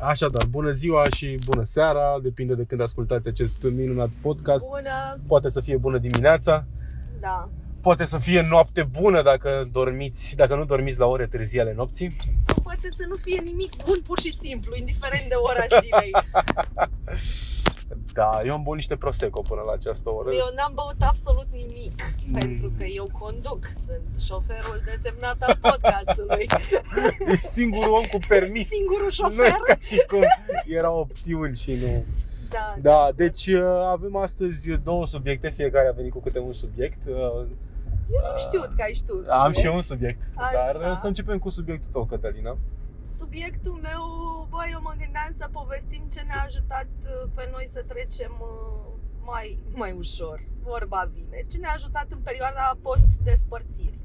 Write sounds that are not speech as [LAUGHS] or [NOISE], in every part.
Așadar, bună ziua și bună seara, depinde de când ascultați acest minunat podcast. Bună, Poate să fie bună dimineața, da. poate să fie noapte bună dacă dormiți, dacă nu dormiți la ore târzii ale nopții. Poate să nu fie nimic bun pur și simplu, indiferent de ora zilei. [LAUGHS] Da, eu am băut niște prosecco până la această oră. Eu n-am băut absolut nimic, Mm. pentru că eu conduc, sunt șoferul desemnat al podcastului. [LAUGHS] Ești singurul om cu permis. Singurul Nu e șofer. ca și cum erau opțiuni și nu. Da. Da, deci uh, avem astăzi două subiecte, fiecare a venit cu câte un subiect. Uh, Eu nu știu că ai știut. Am și eu un subiect, Așa. dar uh, să începem cu subiectul tău, Cătălina. Subiectul meu, bă, eu mă gândeam să povestim ce ne-a ajutat uh, pe noi să trecem uh, mai, mai ușor, vorba vine. Ce ne-a ajutat în perioada post-despărțiri.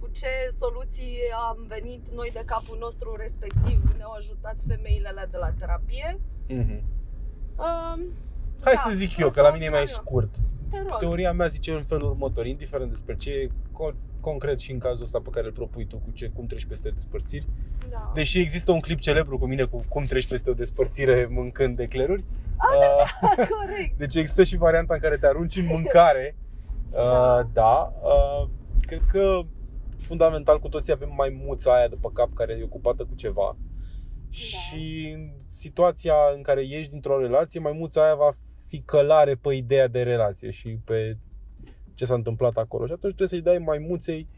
Cu ce soluții am venit noi de capul nostru respectiv, ne-au ajutat femeile alea de la terapie. Mhm. Um, Hai da, să zic eu, că asta la mine e mai eu. scurt. Te rog. Teoria mea zice în felul următor, indiferent despre ce e, co- concret și în cazul ăsta pe care îl propui tu, cu ce, cum treci peste despărțiri. Da. Deși există un clip celebru cu mine cu cum treci peste o despărțire mâncând ecleruri. Ah, Uh, Corect. Deci există și varianta în care te arunci în mâncare. Uh, [LAUGHS] da. Uh, cred că fundamental cu toții avem mai muța aia de pe cap care e ocupată cu ceva. Și în situația în care ești dintr-o relație, mai muța aia va fi călare pe ideea de relație și pe ce s-a întâmplat acolo. Și atunci trebuie să-i dai mai muței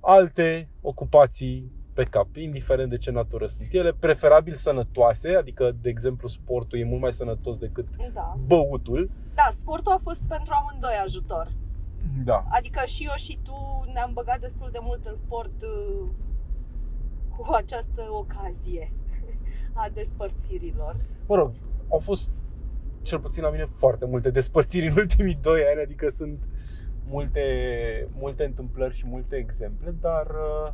alte ocupații pe cap, indiferent de ce natură sunt ele, preferabil sănătoase, adică, de exemplu, sportul e mult mai sănătos decât Da. băutul. Da, sportul a fost pentru amândoi ajutor. Da. Adică și eu și tu ne-am băgat destul de mult în sport uh, cu această ocazie a despărțirilor. Mă rog, au fost cel puțin la mine foarte multe despărțiri în ultimii doi ani, adică sunt multe, multe întâmplări și multe exemple, dar uh,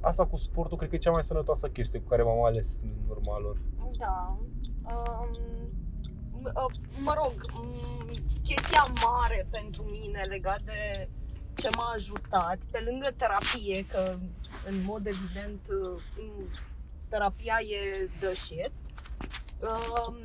asta cu sportul cred că e cea mai sănătoasă chestie cu care m-am ales în urma lor. Da. Um, m- uh, mă rog, m- chestia mare pentru mine legat de ce m-a ajutat, pe lângă terapie, că în mod evident uh, m- terapia e the shit, um,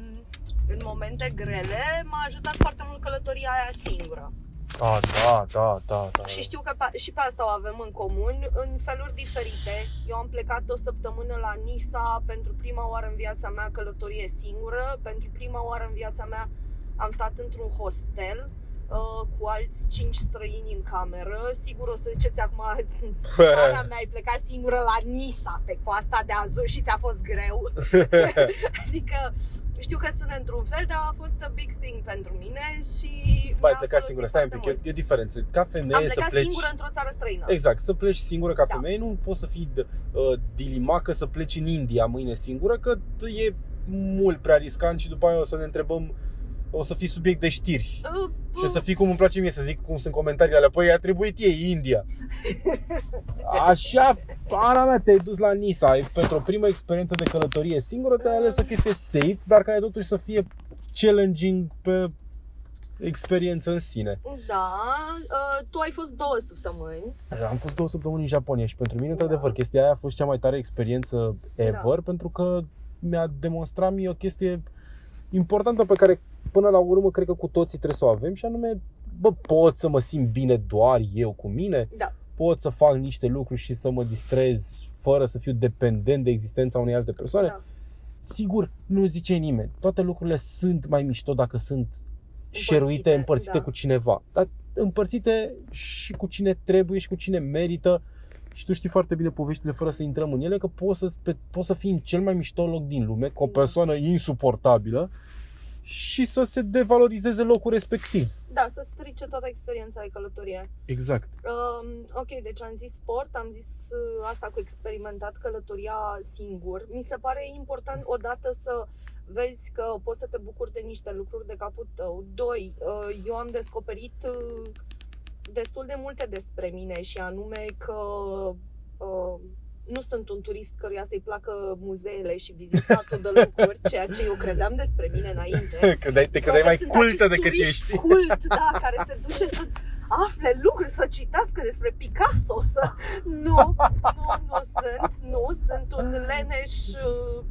în momente grele m-a ajutat foarte mult călătoria aia singură. Ah, da, da, da, da. Și știu că pe, și pe asta o avem în comun, în feluri diferite. Eu am plecat o săptămână la Nisa pentru prima oară în viața mea călătorie singură. Pentru prima oară în viața mea am stat într-un hostel uh, cu alți cinci străini în cameră. Sigur o să ziceți acum, [LAUGHS] Ana mea, ai plecat singură la Nisa pe coasta de Azur și ți-a fost greu. [LAUGHS] adică știu că sună într-un fel, dar a fost a big thing pentru mine și Bai, mi-a plecat folosit singură, stai un foarte pic, e, mult. e diferență. Ca femeie Am să plecat pleci... singură într-o țară străină. Exact, să pleci singură ca Da. femeie, nu poți să fii uh, dilimacă să pleci în India mâine singură, că e mult prea riscant și după aia o să ne întrebăm, o să fii subiect de știri. Uh, Și o să fii cum îmi place mie să zic, cum sunt comentariile alea, păi a trebuit ei, India. [LAUGHS] Așa, Ana mea, te-ai dus la Nisa, ai, pentru o primă experiență de călătorie singură, te-ai ales o chestie safe, dar care totuși să fie challenging pe experiență în sine. Da, uh, tu ai fost două săptămâni. Am fost două săptămâni în Japonia și pentru mine, într-adevăr, Da. chestia aia a fost cea mai tare experiență ever, pentru că mi-a demonstrat mie o chestie importantă pe care până la urmă cred că cu toții trebuie să o avem și anume, bă, pot să mă simt bine doar eu cu mine, Da. pot să fac niște lucruri și să mă distrez fără să fiu dependent de existența unei alte persoane. Da. Sigur, nu zice nimeni. Toate lucrurile sunt mai mișto dacă sunt șeruite, împărțite da. cu cineva. Dar împărțite și cu cine trebuie și cu cine merită. Și tu știi foarte bine poveștile fără să intrăm în ele, că poți să, pe- poți să fii în cel mai mișto loc din lume, cu o Da. persoană insuportabilă și să se devalorizeze locul respectiv. Da, să strice toată experiența de călătorie. Exact. Um, ok, deci am zis sport, am zis uh, asta cu experimentat călătoria singur. Mi se pare important odată să vezi că poți să te bucuri de niște lucruri de capul tău. Doi, uh, eu am descoperit uh, destul de multe despre mine și anume că uh, nu sunt un turist căruia să-i placă muzeele și vizitatul de lucruri, ceea ce eu credeam despre mine înainte. [LAUGHS] Credeai, te Sau credeai că mai sunt cultă acest decât turist ești. Cult, da, care se duce să afle lucruri, să citească despre Picasso, să... Nu, nu, nu sunt, nu, sunt un leneș uh,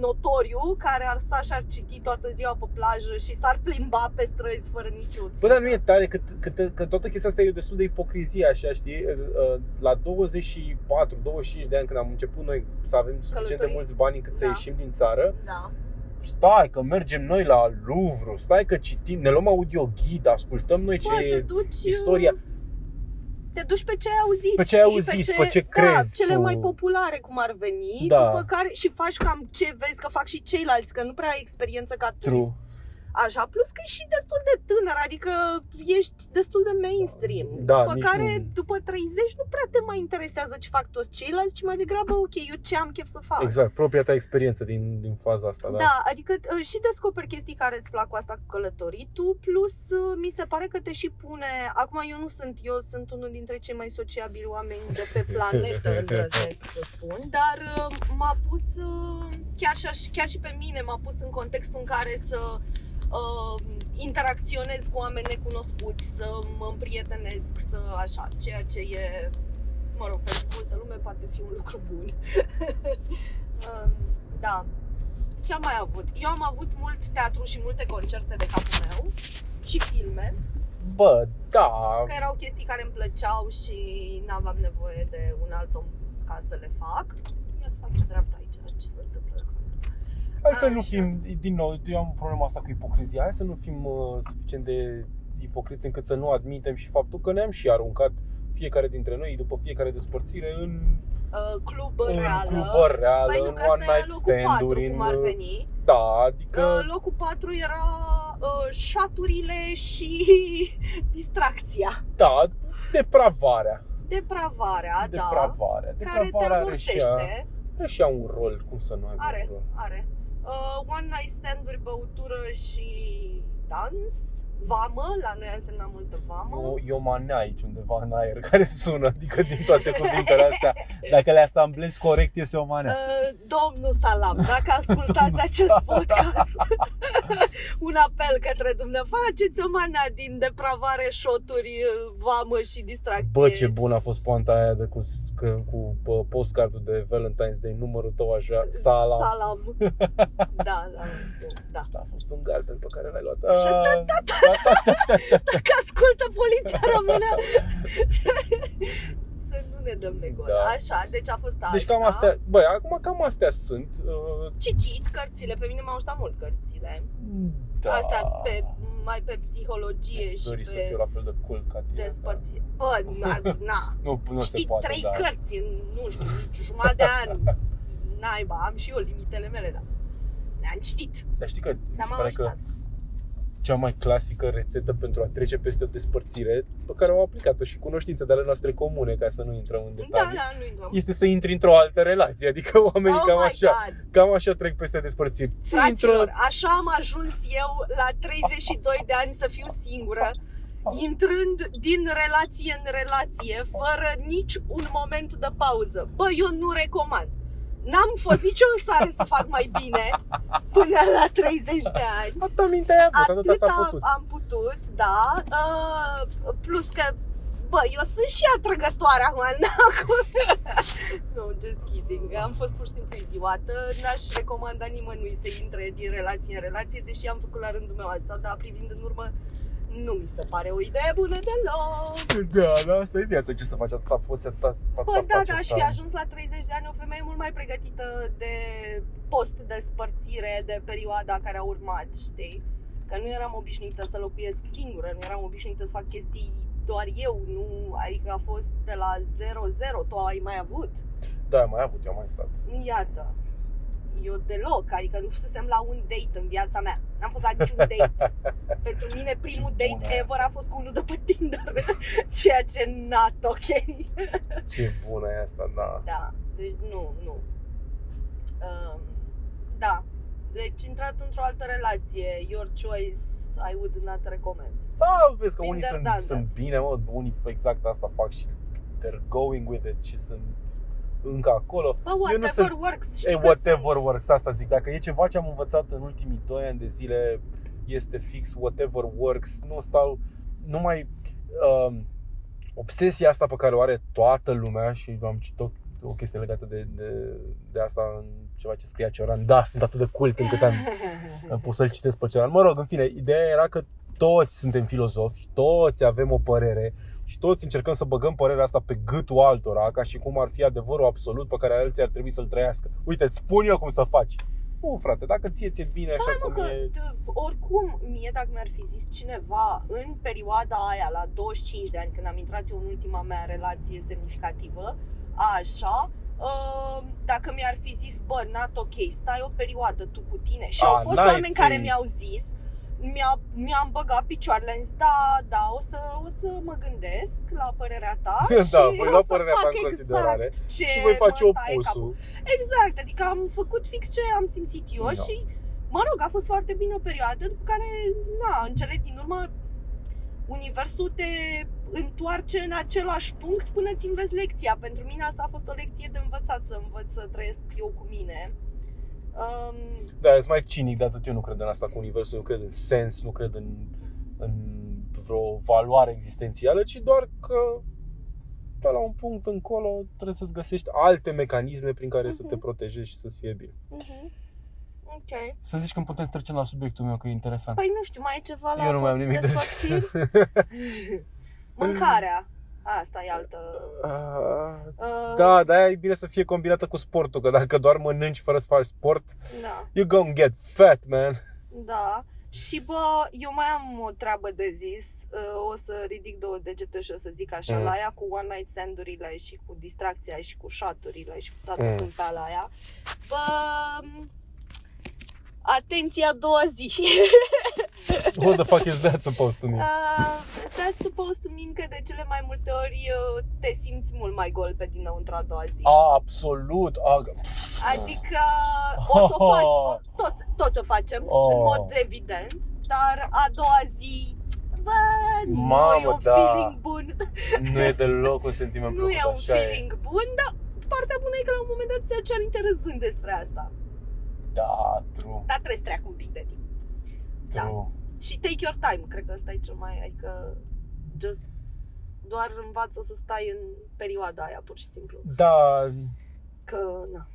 notoriu care ar sta și ar citi toată ziua pe plajă și s-ar plimba pe străzi fără niciun Bă, dar nu e tare că, că, că toată chestia asta e destul de ipocrizie, așa, știi? Uh, La 24-25 de ani, când am început noi să avem suficient de Călătorii. mulți bani încât să Da. ieșim din țară, Da. stai că mergem noi la Louvre, stai că citim, ne luăm audio ghid, ascultăm noi ce Bă, te e duci, istoria. Te duci pe ce ai auzit. Pe ce ai știi? auzit, pe ce da, crezi cele tu. mai populare cum ar veni, Da. după care și faci cam ce vezi că fac și ceilalți, că nu prea ai experiență ca turist. True. Așa, plus că e și destul de tânăr, adică ești destul de mainstream. Da, după nici care, nu- după 30, nu prea te mai interesează ce fac toți ceilalți, ci mai degrabă, ok, eu ce am chef să fac. Exact, propria ta experiență din, din faza asta, da? Da, adică uh, și descoperi chestii care îți plac cu asta cu călătoritul, plus uh, mi se pare că te și pune, acum eu nu sunt, eu sunt unul dintre cei mai sociabili oameni de pe planetă, [LAUGHS] îndrăznesc să spun, dar uh, m-a pus, uh, chiar și, aș- chiar și pe mine m-a pus în contextul în care să uh, interacționez cu oameni necunoscuți, să mă împrietenesc, să așa, ceea ce e, mă rog, pentru multă lume poate fi un lucru bun. Uh, [LAUGHS] da. Ce am mai avut? Eu am avut mult teatru și multe concerte de capul meu și filme, Bă, da, că erau chestii care îmi plăceau și n-aveam nevoie de un alt om ca să le fac. Ia să fac eu dreapta aici, ce se întâmplă? Hai să nu Așa. fim, din nou, eu am problema asta cu ipocrizia, hai să nu fim uh, suficient de ipocriți încât să nu admitem și faptul că ne-am și aruncat fiecare dintre noi, după fiecare despărțire, în, Uh, clubă în reală. clubă reală, Păi nu, în că asta one era night locul 4, stand-uri, în... cum ar veni. Da, adică... Uh, locul 4 era uh, șaturile și [LAUGHS] distracția. Da, depravarea. Depravarea, da. depravarea. Care te Depravarea are și, ea, amorțește. are și ea un rol, cum să nu aibă Are, un rol. are. Uh, one night stand-uri, băutură și dans. Vamă, la noi a însemnat multă vamă. O, e o manea aici undeva în aer [LAUGHS] care sună, adică din toate cuvintele astea, dacă le asamblezi corect, este o manea. Uh, domnul Salam, dacă ascultați acest podcast, [LAUGHS] un apel către dumneavoastră, faceți o manea din depravare, șoturi, uh, vamă și distracție. Bă, ce bun a fost poanta aia de cu, că, cu pă, postcardul de Valentine's Day, numărul tău așa, sala. Salam. [LAUGHS] Da, da, da. Asta a fost un galben pe care l-ai luat. Și [LAUGHS] Ah, da, da, da, da, da. Dacă ascultă poliția română, să nu ne dăm de gol. Da. Așa, deci a fost asta. Deci cam astea, băi, acum cam astea sunt. uh, Citit cărțile, pe mine m-au ajutat mult cărțile. Da. Astea pe, mai pe psihologie Mi-aș și dori să pe fiu la fel de cool ca tine. despărțire. Bă, na, [LAUGHS] na. Nu, nu se Știi, poate, trei da. cărți în, nu știu, nici jumătate de an. [LAUGHS] Naiba, am și eu limitele mele, da. Le-am citit, Dar știi că mi se le-am pare că ajutat. Cea mai clasică rețetă pentru a trece peste o despărțire, pe care au aplicat-o și cunoștințe de ale noastre comune, ca să nu intrăm în Da, detalii, da, nu intrăm. este să intri într-o altă relație. Adică oamenii oh cam my așa, God. cam așa trec peste despărțiri. Fraților, așa am ajuns eu la 32 de ani să fiu singură, intrând din relație în relație, fără nici un moment de pauză. Bă, eu nu recomand. N-am fost nici eu în stare să fac mai bine până la 30 de ani. Atâta minte ai avut, atâta Atât s-a am, putut. am putut, da. Uh, plus că, bă, eu sunt și atrăgătoare acum. [LAUGHS] n-acum. no, just kidding. Am fost pur și simplu idiotă. N-aș recomanda nimănui să intre din relație în relație, deși am făcut la rândul meu asta, dar privind în urmă, nu mi se pare o idee bună deloc. Da, da, asta e viața, ce să faci, atâta poți, atâta, atâta Bă, da, faci, da, aș atâta- fi ajuns la 30 de ani o femeie mult mai pregătită de post-despărțire, de perioada care a urmat, știi? Că nu eram obișnuită să locuiesc singură, nu eram obișnuită să fac chestii doar eu, nu, adică a fost de la 0-0, tu ai mai avut. Da, mai avut, eu am mai stat. Iată, eu deloc, adică nu fusesem la un date în viața mea. N-am fost la niciun date. [LAUGHS] Pentru mine primul Ce date bună e ever a fost cu unul de pe Tinder, [LAUGHS] ceea ce not ok. [LAUGHS] Ce bună e asta, da. Da, deci nu, nu. Um, da, deci intrat într-o altă relație, your choice, I would not recommend. Da, vezi că Been unii there, sunt, done sunt bine, mă, unii exact asta fac și they're going with it și sunt încă acolo. Bă, Eu nu whatever sunt- works, știi E că whatever sunt. works, asta zic. Dacă e ceva ce am învățat în ultimii 2 ani de zile, este fix whatever works. Nu stau, nu mai... Um, obsesia asta pe care o are toată lumea și am citit o chestie legată de, de, de asta în ceva ce scria Cioran. Da, sunt atât de cult încât am, [LAUGHS] am pus să-l citesc pe Cioran. Mă rog, în fine, ideea era că toți suntem filozofi, toți avem o părere și toți încercăm să băgăm părerea asta pe gâtul altora, ca și cum ar fi adevărul absolut pe care alții ar trebui să-l trăiască. Uite, îți spun eu cum să faci. Nu, frate, dacă ție ți-e bine așa Stai, mă, cum că, e... d- oricum, mie dacă mi-ar fi zis cineva în perioada aia, la 25 de ani, când am intrat eu în ultima mea relație semnificativă, așa, uh, dacă mi-ar fi zis, bă, not ok, stai o perioadă tu cu tine și A, au fost n-ai oameni fi- care mi-au zis, mi-a, mi-am băgat picioarele, am zis, da, da, o să, o să mă gândesc la părerea ta [LAUGHS] Da, și voi o lua să părerea ta fac în considerare exact ce și voi face mă taie capul. opusul. Exact, adică am făcut fix ce am simțit eu Da. și, mă rog, a fost foarte bine o perioadă, după care, na, în cele din urmă, universul te întoarce în același punct până ți înveți lecția. Pentru mine asta a fost o lecție de învățat, să învăț să trăiesc eu cu mine. Um, Da, sunt mai cinic, de atât eu nu cred în asta cu universul, nu cred în sens, nu cred în, în vreo valoare existențială, ci doar că pe la un punct încolo trebuie să-ți găsești alte mecanisme prin care să te Mhm. protejezi și să-ți fie bine. uh-huh. Ok. Să zici că putem să trecem la subiectul meu, că e interesant. Păi nu știu, mai e ceva la eu nu mai am post nimic de despărțiri? zis. [LAUGHS] Mâncarea. Asta e altă... Ah, Uh, Da, dar e bine să fie combinată cu sportul, că dacă doar mănânci fără să faci sport, da. you gonna get fat, man. Da. Și bă, eu mai am o treabă de zis. Uh, O să ridic două degete și o să zic așa Mm. la aia cu one night stand-urile și cu distracția și cu shot-urile și cu toată Mm. mm. la aia. Bă, atenție a doua zi. [LAUGHS] What the fuck is that supposed to mean? Uh, that's supposed to mean că de cele mai multe ori uh, te simți mult mai gol pe dinăuntru a doua zi. Ah, absolut. Ah, Adică o să o [LAUGHS] faci, o- toți, toți o facem, Oh. în mod evident, dar a doua zi, bă, nu Mamă, e un da. feeling bun. nu e deloc un sentiment [LAUGHS] Nu e plăcut, un așa feeling bun, dar partea bună e că la un moment dat ți aduce aminte râzând despre asta. Da, true, Dar trebuie să treacă un pic de timp. Da. true. Și take your time, cred că ăsta e cel mai, adică just doar învață să stai în perioada aia, pur și simplu. Da, Că, na.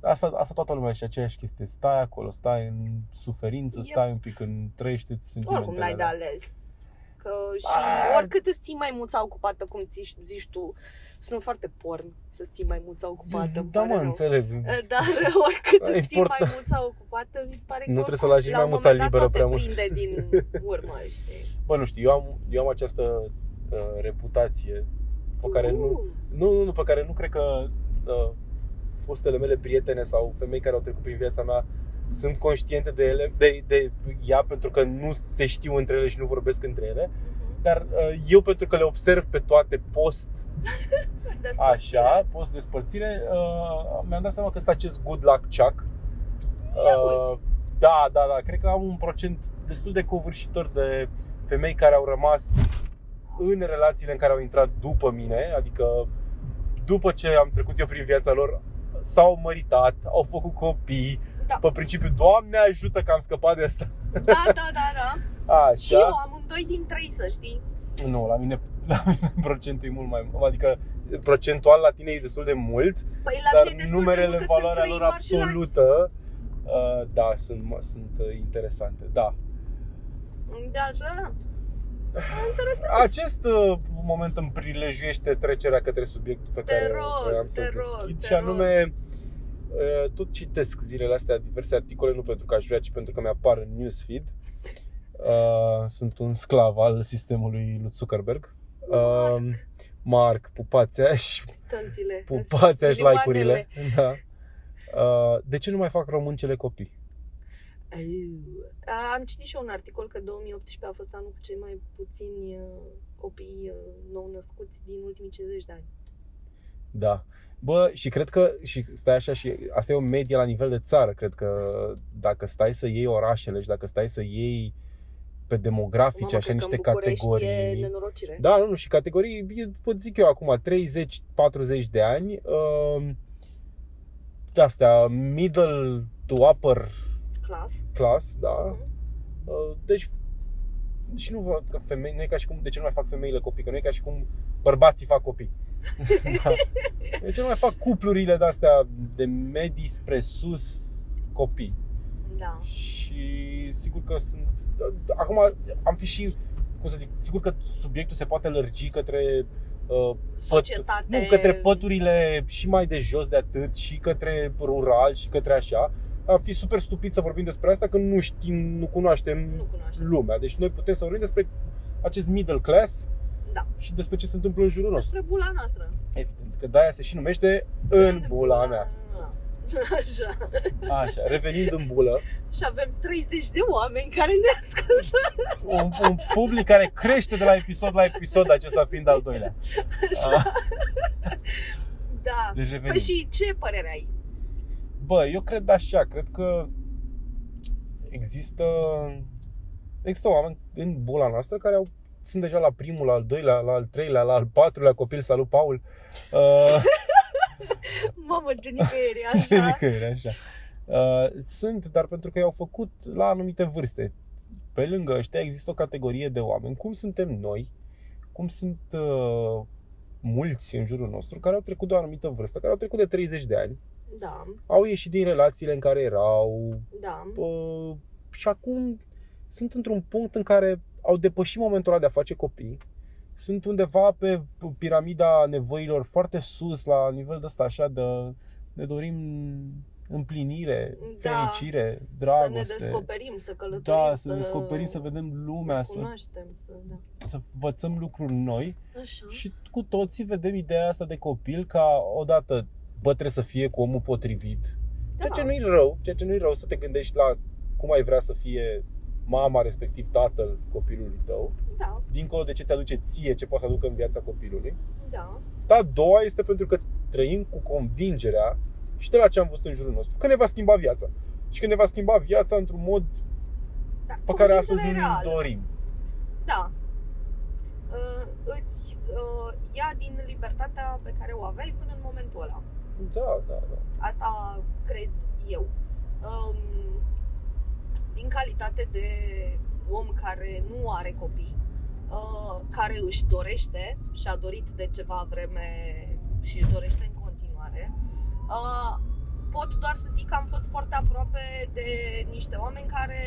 asta, asta toată lumea și aceeași chestie. Stai acolo, stai în suferință, Yep. stai un pic în trăiește-ți sentimentele. Oricum n-ai de alea. ales. Că și Ah. oricât îți ții maimuța ocupată, cum zici, zici tu, sunt foarte porn să ții maimuța ocupată. îmi Da, pare mă, rău. înțeleg. Dar [LAUGHS] oricât Da, îți ții important. maimuța ocupată, mi se pare că Nu trebuie să oricum, lași la un maimuța moment dat liberă tot prea te mult. prinde din [LAUGHS] urmă, știi? Bă, nu știu, eu am, eu am această uh, reputație pe care nu, Uh, nu, nu, nu, pe care nu cred că uh, fostele mele prietene sau femei care au trecut prin viața mea sunt conștiente de ele, de, de ea pentru că nu se știu între ele și nu vorbesc între ele, mhm. Dar uh, eu pentru că le observ pe toate post Despărțire. așa, post despărțire, uh, mi-am dat seama că sunt acest good luck chuck. Ia Uh, uzi. da, da, da, cred că am un procent destul de covârșitor de femei care au rămas în relațiile în care au intrat după mine, adică după ce am trecut eu prin viața lor, s-au măritat, au făcut copii, Da. pe principiu, Doamne ajută că am scăpat de asta. Da, da, da, da. Așa. Și eu am un doi din trei, să știi. Nu, la mine, [LAUGHS] la mine procentul e mult mai adică procentual la tine e destul de mult, Păi la dar mine e destul de numerele mult în că sunt valoarea trei lor marginați. absolută, uh, da, sunt, mă, sunt uh, interesante. Da. Da, da. Interesant. Acest uh, moment îmi prilejuiește trecerea către subiectul pe Te care rog, vreau te să-l rog, deschid te și anume uh, tot citesc zilele astea diverse articole, nu pentru că aș vrea, ci pentru că mi-apar în newsfeed. Uh, sunt un sclav al sistemului lui Zuckerberg. Uh, Mark, pupațea și Tălpile. pupațea și Milioanele. like-urile. [LAUGHS] Da. Uh, de ce nu mai fac româncele copii? Aiu. Am citit și eu un articol că 2018 a fost anul cu cei mai puțini uh, copii uh, nou născuți din ultimii 50 de ani. Da. Bă, și cred că, și stai așa, și asta e o medie la nivel de țară, cred că dacă stai să iei orașele și dacă stai să iei pe demografice, Mamă, așa cred că niște în București E categorii. nenorocire. Da, nu, nu, și categorii, e, pot zic eu acum, 30-40 de ani, uh, astea, middle to upper Clas. class, da, Mhm. Uh, Deci și nu văd că femei, nu e ca și cum, de ce nu mai fac femeile copii, că nu e ca și cum bărbații fac copii. [LAUGHS] da. Eu ce mai fac cuplurile de-astea de medii spre sus copii. Da. Și sigur că sunt... Acum am fi și, cum să zic, sigur că subiectul se poate lărgi către uh, Societate. nu, către păturile și mai de jos de atât, și către rural, și către așa. Ar fi super stupid să vorbim despre asta când nu știm, nu cunoaștem Nu cunoaștem. lumea. Deci noi putem să vorbim despre acest middle class Da. și despre ce se întâmplă în jurul nostru. Despre bula noastră. Evident, că de-aia se și numește în bula mea. Așa. Așa, revenind în bulă, Și avem 30 de oameni care ne ascultă. un, un public care crește de la episod la episod, acesta fiind al doilea. Ah, Da. Deci revenim. Păi și ce părere ai? Bă, eu cred așa, cred că există există oameni în bula noastră care au, sunt deja la primul, la al doilea, la al treilea, la al patrulea copil, salut Paul. [LAUGHS] Uh, [LAUGHS] Mamă, de nicăieri, [LAUGHS] de așa. nicăieri, așa. Uh, sunt, dar pentru că i-au făcut la anumite vârste. Pe lângă ăștia există o categorie de oameni, cum suntem noi, cum sunt uh, mulți în jurul nostru, care au trecut de o anumită vârstă, care au trecut de 30 de ani, Da, au ieșit din relațiile în care erau, da. uh, și acum sunt într-un punct în care au depășit momentul ăla de a face copii. Sunt undeva pe piramida nevoilor foarte sus, la nivel de ăsta așa de ne dorim împlinire, Da. fericire, Să ne dragoste. descoperim, să călătorim, da, să descoperim, să vedem lumea, ne să, cunoaștem, să, da. să învățăm lucruri noi Așa. și cu toții vedem ideea asta de copil ca odată, bă, trebuie să fie cu omul potrivit. Ceea ce Da. nu-i rău, ceea ce nu-i rău să te gândești la cum ai vrea să fie mama, respectiv tatăl copilului tău, Da, dincolo de ce ți aduce ție, ce poate să aducă în viața copilului. da, Dar a doua este pentru că trăim cu convingerea și de la ce am văzut în jurul nostru, că ne va schimba viața. Și că ne va schimba viața într-un mod da. pe care astăzi nu Convingerea ne reală. dorim. Da. Uh, îți uh, ia din libertatea pe care o aveai până în momentul ăla. Da, da, da. Asta cred eu. Um, din calitate de om care nu are copii, uh, care își dorește și a dorit de ceva vreme și își dorește în continuare, uh, pot doar să zic că am fost foarte aproape de niște oameni care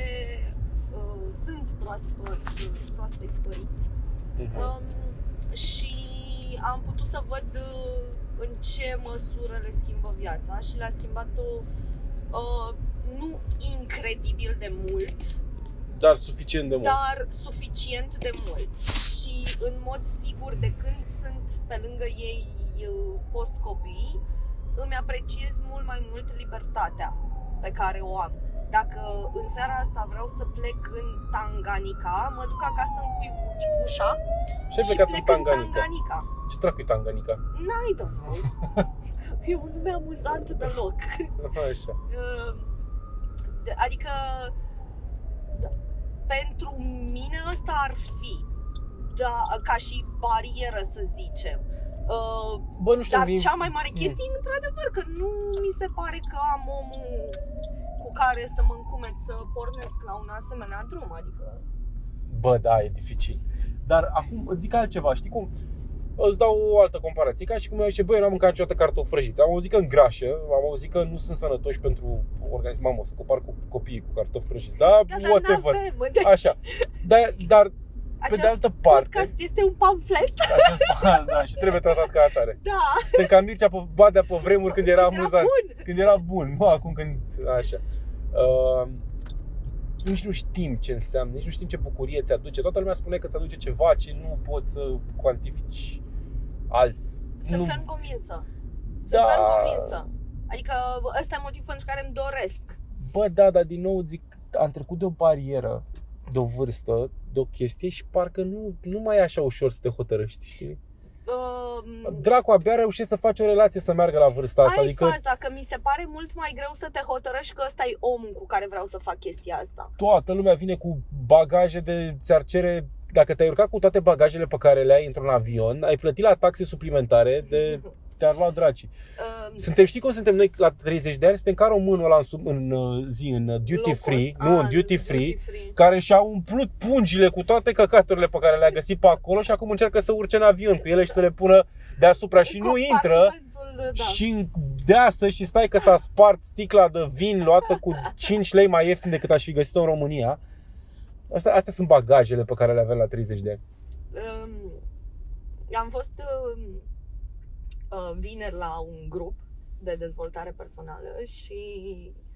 uh, sunt proaspăți, proaspeți părinți Mhm. Um, și am putut să văd uh, în ce măsură le schimbă viața și le-a schimbat-o uh, nu incredibil de mult, Dar suficient de mult. dar suficient de mult. Și în mod sigur, de când sunt pe lângă ei uh, post-copii, îmi apreciez mult mai mult libertatea pe care o am. Dacă în seara asta vreau să plec în Tanganica, mă duc acasă în ușa Și ai și plecat plec în Tanganica. Tanganica. Ce dracu e Tanganica? N-ai don't know. [LAUGHS] E un nume amuzant deloc. Așa. Uh, de- Adică da, pentru mine ăsta ar fi da, ca și barieră să zicem. Uh, Bă, nu știu, dar din- cea mai mare Mm. chestie, într-adevăr, că nu mi se pare că am omul cu care să mă încumet să pornesc la un asemenea drum, adică Bă, da, e dificil. Dar acum îți zic altceva, știi cum? Îți dau o altă comparație, ca și cum eu zice, băi, eu n-am mâncat niciodată cartofi prăjiți. Am auzit că îngrașă, am auzit că nu sunt sănătoși pentru organism. Mamă, o să compar cu copiii cu cartofi prăjiți. Da, da, dar whatever. n-avem, deci Așa. Dar, dar pe acest de altă parte, podcast este un pamflet, acest, [LAUGHS] da, și trebuie tratat ca atare. da, Suntem ca Mircea pe Badea pe vremuri când era amuzant. bun. Când era bun, nu acum când... Așa. Uh, nici nu știm ce înseamnă, nici nu știm ce bucurie ți aduce. Toată lumea spune că ți aduce ceva ce nu poți să cuantifici altfel. Sunt nu, ferm convinsă. Sunt Da. ferm convinsă. Adică ăsta e motivul pentru care îmi doresc. Bă, da, dar din nou zic, am trecut de o barieră, de o vârstă, de o chestie și parcă nu, nu mai e așa ușor să te hotărăști, știi? Uh, Dracu, abia reușești să faci o relație să meargă la vârsta asta, ai adică faza că mi se pare mult mai greu să te hotărăști că ăsta e omul cu care vreau să fac chestia asta. toată lumea vine cu bagaje de ți-ar cere dacă te-ai urcat cu toate bagajele pe care le ai într-un avion, ai plătit la taxe suplimentare de te-ar lua dracii. Uh, Suntem, știi cum suntem noi la 30 de ani? Suntem ca românul ăla în, sub- în uh, zi, în uh, duty low free, cost. nu, Ah, în duty free, duty free. care și-a umplut pungile cu toate căcaturile pe care le-a găsit pe acolo și acum încearcă să urce în avion cu ele și să le pună deasupra și nu intră Compartimentul, da. și deasă și stai că s-a spart sticla de vin luată cu 5 lei mai ieftin decât aș fi găsit-o în România. Astea, astea sunt bagajele pe care le avem la 30 de ani. Um, am fost um, uh, vineri la un grup de dezvoltare personală și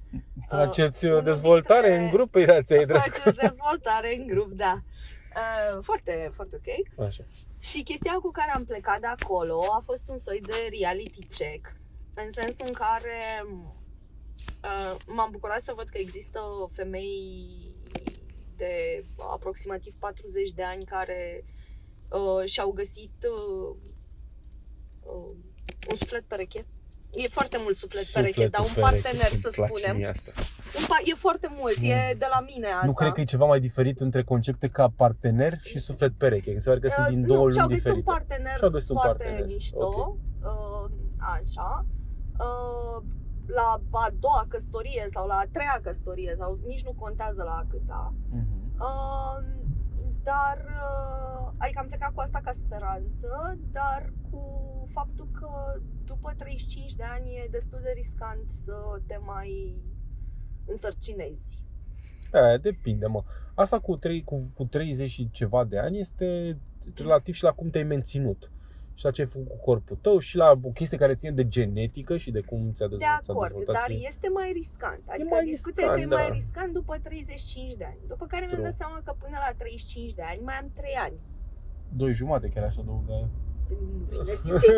[LAUGHS] Faceți unul uh, dezvoltare dintre- în grup, irați ai drept. faceți dezvoltare în grup, da. Uh, foarte, foarte ok. Așa. Și chestia cu care am plecat de acolo a fost un soi de reality check, în sensul în care uh, m-am bucurat să văd că există femei de aproximativ 40 de ani care uh, și-au găsit uh, uh, un suflet pereche. E foarte mult suflet, pereche, dar un Sufletul pereche, partener, îmi să place spunem. mie asta. Un pa- e foarte mult, e de la mine asta. Nu cred că e ceva mai diferit între concepte ca partener și suflet pereche. Se pare că sunt Uh, din nu, două și-au lumi găsit un diferite. partener Și-au găsit un foarte partener, mișto, ok. uh, așa. Uh, la a doua căsătorie sau la a treia căsătorie sau nici nu contează la a câta. Mhm. Uh, dar, uh, adică am plecat cu asta ca speranță, dar cu faptul că după 35 de ani e destul de riscant să te mai însărcinezi. Aia, depinde, mă. Asta cu, 3, cu, cu 30 și ceva de ani este relativ și la cum te-ai menținut. Și la ce ai făcut cu corpul tău și la o chestie care ține de genetică și de cum ți-a De dezvoltat, s-a acord, dezvoltat dar ție. este mai riscant. Adică mai discuția riscant, este mai da. riscant după 35 de ani. După care mi-am True. dat seama că până la 35 de ani mai am 3 ani. Doi jumate chiar așa adăuga eu. Nu fi nesimțit.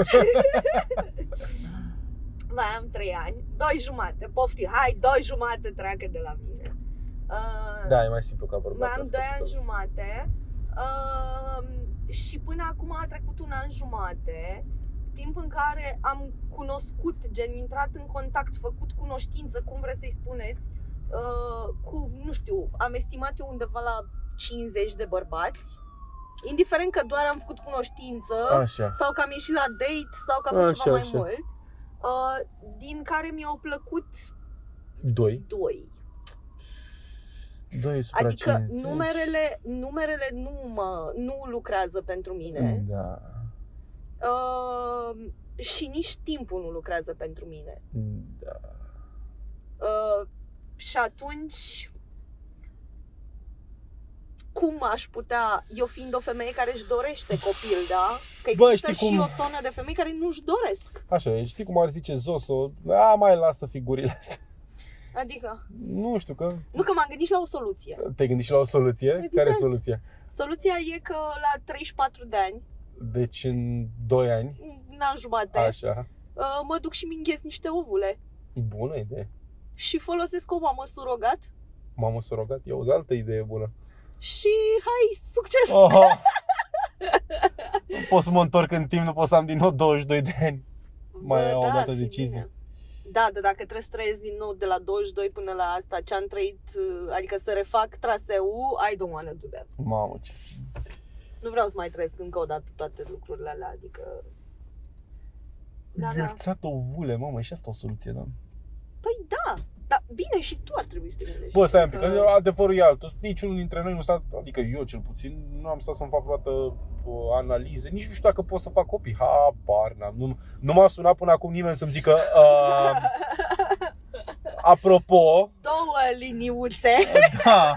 [LAUGHS] mai am 3 ani. 2 jumate, pofti, hai, 2 jumate treacă de la mine. Uh, Da, e mai simplu ca vorba. mai am asta, 2 ani asta. jumate. Uh, și până acum a trecut un an jumate, timp în care am cunoscut, gen intrat în contact, făcut cunoștință, cum vreți să-i spuneți, uh, cu, nu știu, am estimat eu undeva la 50 de bărbați, indiferent că doar am făcut cunoștință Așa. sau că am ieșit la date sau că a fost Așa, ceva mai așa. mult, uh, din care mi-au plăcut Doi. doi. Doi supra Adică 50. numerele, numerele nu, mă, nu lucrează pentru mine Da. uh, și nici timpul nu lucrează pentru mine. Da. Uh, și atunci, cum aș putea, eu fiind o femeie care își dorește copil, da? Că Bă, există știi și cum- o tonă de femei care nu-și doresc. Așa, e, știi cum ar zice Zoso? A, mai lasă figurile astea. Adică, Nu știu, că nu că m-am gândit și la o soluție. te-ai gândit și la o soluție? Evident. Care e soluția? Soluția e că la 34 de ani, Deci în 2 ani, un an jumate, așa, uh, mă duc și mi niște ovule bună idee. și folosesc o mamă surogat M-am surogat, e o altă idee bună. și hai, succes! Oh. [LAUGHS] nu pot să mă întorc în timp, nu pot să am din nou 22 de ani. mai Bă, iau o da, dată ar fi decizie. bine. Da, dar dacă trebuie să trăiesc din nou de la 22 până la asta, ce am trăit, uh, adică să refac traseul, I don't wanna do that. Mamă, ce... Nu vreau să mai trăiesc încă o dată toate lucrurile alea, adică... Da, da. Gălțat ovule, mamă, și asta o soluție, da. Păi da, dar bine și tu ar trebui să te gândești. Bă, stai un pic, Adică- că adevărul e altul. Niciunul dintre noi nu stat, adică eu cel puțin, nu am stat să-mi fac vreodată uh, analize, nici nu știu dacă pot să fac copii. Habar n-am. Nu, nu m-a sunat până acum nimeni să-mi zică, uh, [LAUGHS] apropo, Două liniuțe. da,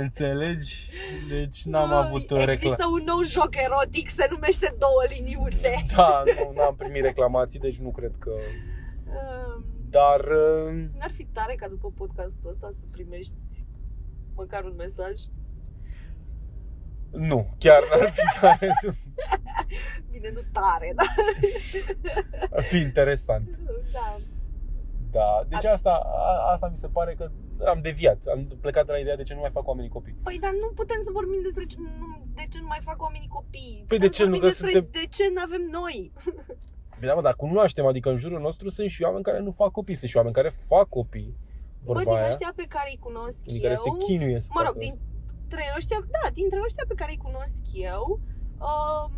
înțelegi? Deci n-am Bă, avut reclamă. Există un nou joc erotic, se numește Două liniuțe. Da, nu, n-am primit reclamații, deci nu cred că... Um, Dar uh, N-ar fi tare ca după podcastul ăsta să primești măcar un mesaj? nu, chiar n-ar fi [LAUGHS] tare. Bine, nu tare, dar Ar fi interesant. da. Da, deci asta, a, asta mi se pare că am deviat. Am plecat de la ideea de ce nu mai fac oamenii copii. Păi, dar nu putem să vorbim despre ce, nu, de ce nu mai fac oamenii copii. Păi Putem de să ce nu? vorbim Că despre suntem- de ce nu avem noi. Bine, da, dar cunoaștem, adică în jurul nostru sunt și oameni care nu fac copii, sunt și oameni care fac copii. Vorba Bă, din aia, ăștia pe care îi cunosc din eu, care se chinuie să mă rog, facă asta. dintre ăștia, da, dintre ăștia pe care îi cunosc eu, um,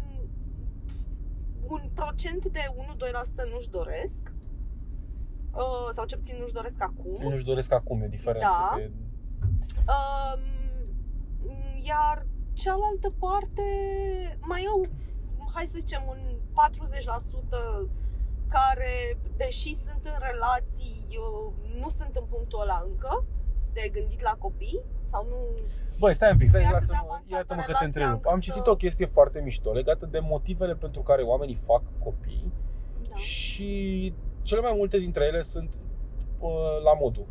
un procent de 1-2% nu-și doresc. Uh, sau ce puțin nu-și doresc acum. Nu-și doresc acum, e diferență. Da. De... Um, iar cealaltă parte mai au hai să zicem, un 40% care, deși sunt în relații, eu, nu sunt în punctul ăla încă, de gândit la copii, sau nu... Băi, stai un pic, stai, E atât de lasă-mă, avansată iată-mă că te relația întrerup. încât Am să- citit o chestie foarte mișto legată de motivele pentru care oamenii fac copii Da. și cele mai multe dintre ele sunt uh, la modul.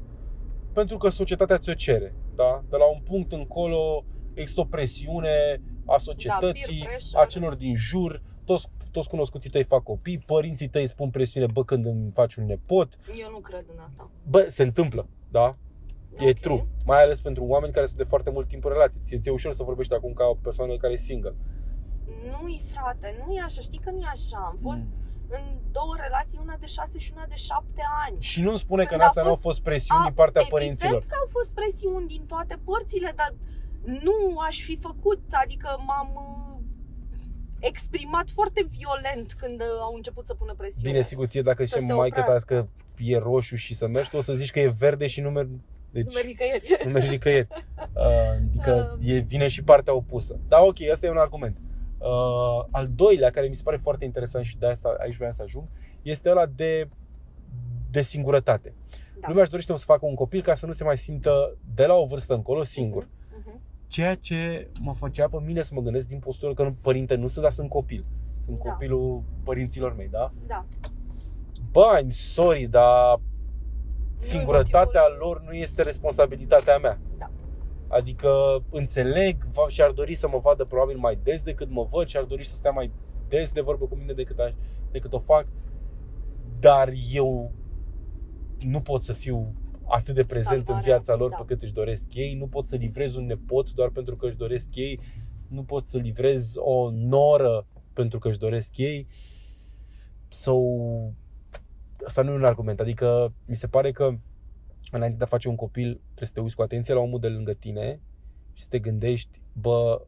Pentru că societatea ți-o cere, da? De la un punct încolo există o presiune a societății, Da, peer pressure. a celor din jur, toți, toți cunoscuții tăi fac copii, părinții tăi îți pun presiune, bă, când îmi faci un nepot. Eu nu cred în asta. Bă, se întâmplă, da? E Ok. true. Mai ales pentru oameni care sunt de foarte mult timp în relație. Ție, ție e ușor să vorbești acum ca o persoană care e single. Nu-i frate, nu e așa, știi că nu e așa. Am fost Mm. în două relații, una de șase și una de șapte ani. Și nu-mi spune că Când în a asta nu au fost- fost presiuni A, din partea Evident părinților. că au fost presiuni din toate părțile, dar nu aș fi făcut, adică m-am uh, exprimat foarte violent când uh, au început să pună presiune. Bine, sigur, ție dacă Să zice se maică ta oprească. că e roșu și să mergi, tu o să zici că e verde și nu mergi. Deci, Nu merg nicăieri. [LAUGHS] nu mergi nicăieri. [LAUGHS] Uh, Adică Um. e, vine și partea opusă. Da, ok, asta e un argument. Uh, al doilea, care mi se pare foarte interesant și de asta aici vreau să ajung, este ăla de, de singurătate. Da. Lumea își dorește să facă un copil ca să nu se mai simtă de la o vârstă încolo singur. Mhm. Ceea ce mă făcea pe mine să mă gândesc din postură că nu, părinte nu sunt, dar sunt copil. Sunt Da. copilul părinților mei, da? Da. Bă, I'm sorry, dar Nu e singurătatea motivul. lor nu este responsabilitatea mea. Da. Adică înțeleg va- și ar dori să mă vadă probabil mai des decât mă văd și ar dori să stea mai des de vorbă cu mine decât, aș, decât o fac. Dar eu nu pot să fiu atât de prezent în Salvarea, viața lor da. pe cât își doresc ei. Nu pot să livrez un nepot doar pentru că își doresc ei. Nu pot să livrez o noră pentru că își doresc ei. Sau asta nu e un argument. Adică mi se pare că înainte de a face un copil trebuie să te uiți cu atenție la omul de lângă tine și să te gândești, bă,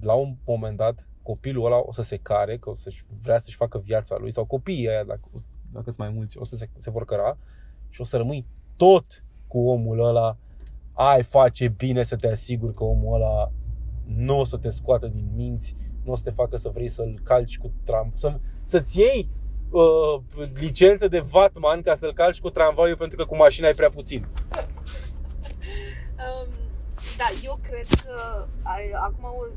la un moment dat copilul ăla o să se care, că o să vrea să-și facă viața lui sau copiii aia, dacă, dacă sunt mai mulți, o să se, se vor căra și o să rămâi tot cu omul ăla ai face bine să te asiguri că omul ăla nu o să te scoată din minți, nu o să te facă să vrei să-l calci cu tram, să, să-ți iei uh, licență de Vatman ca să-l calci cu tramvaiul pentru că cu mașina ai prea puțin. Um, da, eu cred că ai, acum o-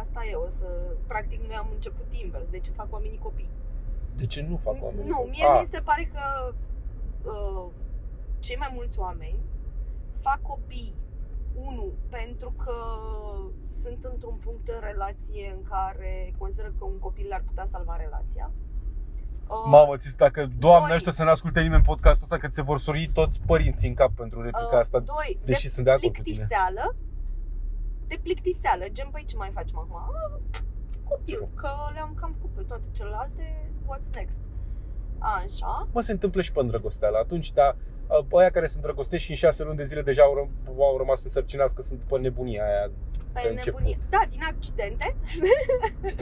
asta e, o să practic noi am început invers, de ce fac oamenii copii. De ce nu fac oamenii? Nu, mie Ah, mi se pare că uh, cei mai mulți oameni fac copii unu, pentru că sunt într-un punct în relație în care consideră că un copil le-ar putea salva relația. Uh, Mamă, ți dacă Doamne Doi. ăștia să ne asculte nimeni podcastul ăsta, că ți se vor suri toți părinții în cap pentru replica asta. Uh, doi, deși de sunt de acord cu tine. plictiseală, de plictiseală, gen, păi ce mai facem acum? Ah, copil, True. că le-am cam făcut pe toate celelalte, what's next? Așa. Mă, se întâmplă și pe îndrăgosteală. Atunci, da, ăia care se îndrăgostești și în șase luni de zile deja au, ră- au rămas însărcinați că sunt pe nebunia aia. Pe început. nebunie. Da, din accidente.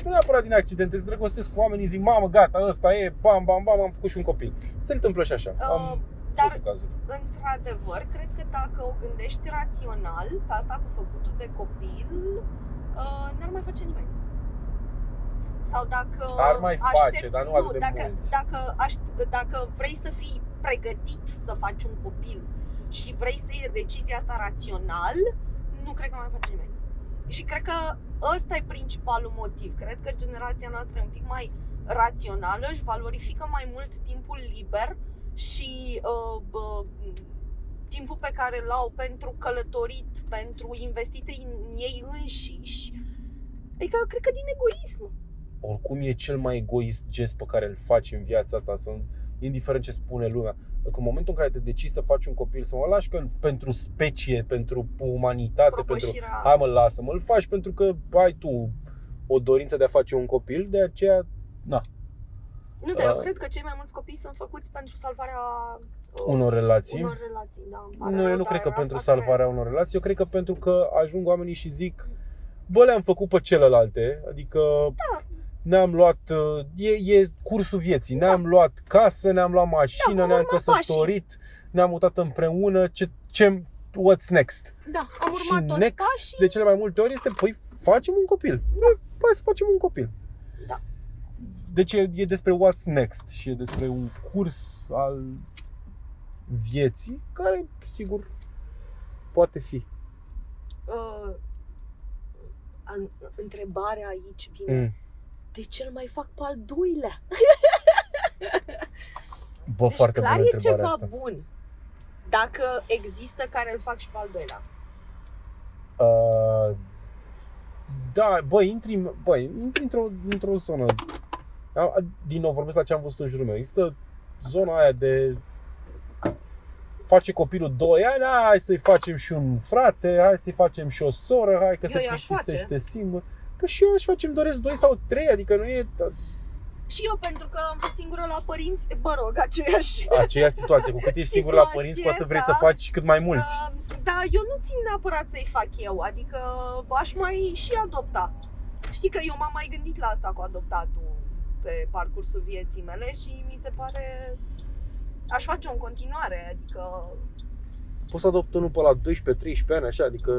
Nu neapărat din accidente, se îndrăgostesc cu oamenii, zic, mamă, gata, ăsta e, bam, bam, bam, am făcut și un copil. Se întâmplă și așa. Uh, Am dar văzut cazuri. într-adevăr, cred că dacă o gândești rațional, pe asta cu făcutul de copil, uh, n-ar mai face nimeni. Sau dacă Ar mai face, aștepți- dar nu atât de dacă, mulți. Dacă, aș- dacă vrei să fii pregătit să faci un copil și vrei să iei decizia asta rațional, nu cred că mai face nimeni. Și cred că ăsta e principalul motiv. Cred că generația noastră e un pic mai rațională, își valorifică mai mult timpul liber și uh, bă, timpul pe care îl au pentru călătorit, pentru investit în ei înșiși. Adică, cred că din egoism. oricum e cel mai egoist gest pe care îl faci în viața asta, să, indiferent ce spune lumea. Că în momentul în care te decizi să faci un copil, să mă lași că pentru specie, pentru umanitate, pentru... Propășirea... Hai mă, lasă-mă, îl faci pentru că ai tu o dorință de a face un copil, de aceea, na, Nu, dar eu Uh, cred că cei mai mulți copii sunt făcuți pentru salvarea uh, unor relații. unor relații. Da, îmi pare Nu, rău, eu nu dar cred că era pentru asta care- salvarea unor relații, eu cred că pentru că ajung oamenii și zic Bă, le-am făcut pe celelalte, adică Da. Ne-am luat, uh, e, e cursul vieții, ne-am luat casă, ne-am luat mașină, Da, am ne-am urmat căsătorit, ne-am mutat împreună, ce, ce, what's next? Da, am și urmat toți next, pașii. de cele mai multe ori, este, păi, facem un copil. Bă, Hai să facem un copil. Da. deci e, e despre what's next și e despre un curs al vieții care, sigur, poate fi. Uh, în- întrebarea aici vine. Mm. De ce îl mai fac pe al doilea? [LAUGHS] Bă, deci foarte clar bună e întrebarea ceva asta. bun. Dacă există care îl fac și pe al doilea. Uh, da, bă, intri, bă, intri într-o, într-o zonă. A- a- Din nou vorbesc la ce am văzut în jurul meu. Există zona aia de face copilul 2 ani, hai să-i facem și un frate, hai să-i facem și o soră, hai că Eu se i-aș plictisește singur. Că și eu aș face, îmi doresc 2 sau 3, adică nu e Și eu, pentru că am fost singură la părinți, mă rog, aceeași. aceeași situație. Cu cât ești singur la Situație, părinți, cu atât vrei da. să faci cât mai mulți. Uh, Da, eu nu țin neapărat să-i fac eu, adică aș mai și adopta. Știi că eu m-am mai gândit la asta cu adoptatul pe parcursul vieții mele și mi se pare... Aș face în continuare, adică... Poți să adopți unul pe la 12-13 ani, așa, adică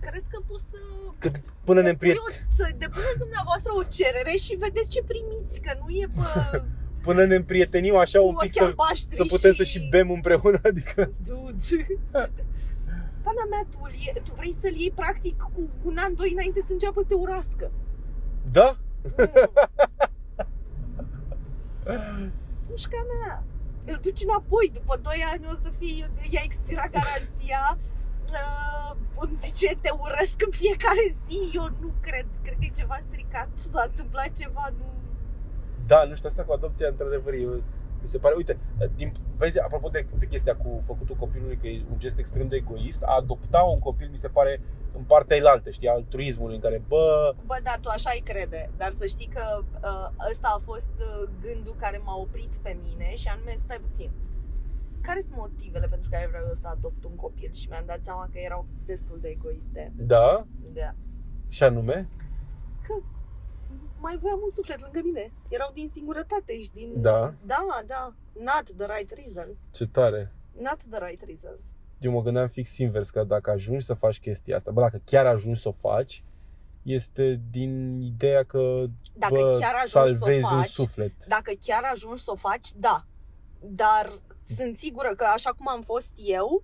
Cred că pot să... că, până ne depui împriet, o- Să depuneți dumneavoastră o cerere și vedeți ce primiți, că nu e pe [LAUGHS] până ne împrietenim așa un cu pic ochii să, albaștri să putem să și bem împreună, [LAUGHS] adică Dude. Pana mea, tu, îl iei- tu vrei să-l iei practic cu un an, doi înainte să înceapă să te urască. da? Mm. [LAUGHS] Pușca mea. Îl duci înapoi, după 2 ani o să fie, i-a expirat garanția. Uh, îmi zice, te urăsc în fiecare zi, eu nu cred, cred că e ceva stricat, s-a întâmplat ceva, nu... Da, nu știu, asta cu adopția, într-adevăr, e, mi se pare, uite, din, vezi, apropo de, de chestia cu făcutul copilului, că e un gest extrem de egoist, a adopta un copil, mi se pare, în partea elaltă, știi, altruismului, în care, bă, Bă, da, tu așa îi crede, dar să știi că uh, ăsta a fost uh, gândul care m-a oprit pe mine și anume, stai puțin, care sunt motivele pentru care vreau eu să adopt un copil? Și mi-am dat seama că erau destul de egoiste. da, Da. și anume, Că mai voiam un suflet lângă mine. Erau din singurătate și din... Da. Da, da. Not the right reasons. ce tare. Not the right reasons. Eu mă gândeam fix invers, că dacă ajungi să faci chestia asta, bă, dacă chiar ajungi să o faci, este din ideea că, Dacă bă, chiar ajungi să o salvezi un faci, suflet. dacă chiar ajungi să o faci, da. Dar sunt sigură că așa cum am fost eu,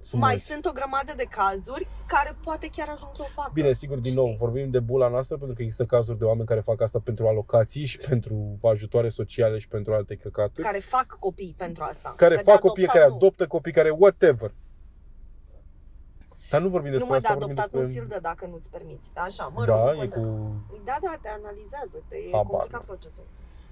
Sunt mai mulți. sunt o grămadă de cazuri care poate chiar ajung să o facă. Bine, sigur, din Știi? nou, vorbim de bula noastră pentru că există cazuri de oameni care fac asta pentru alocații și pentru ajutoare sociale și pentru alte căcaturi. Care fac copii pentru asta. Care Că fac de copii, adoptat care nu. adoptă copii, care whatever. Dar nu vorbim Nu despre mă de asta, vorbim adoptat nu despre... ți-l dă dacă nu-ți permiți. Așa, mă rog, da, nu e contează. cu... Da, da, te analizează, te e Habar complicat n-am. procesul.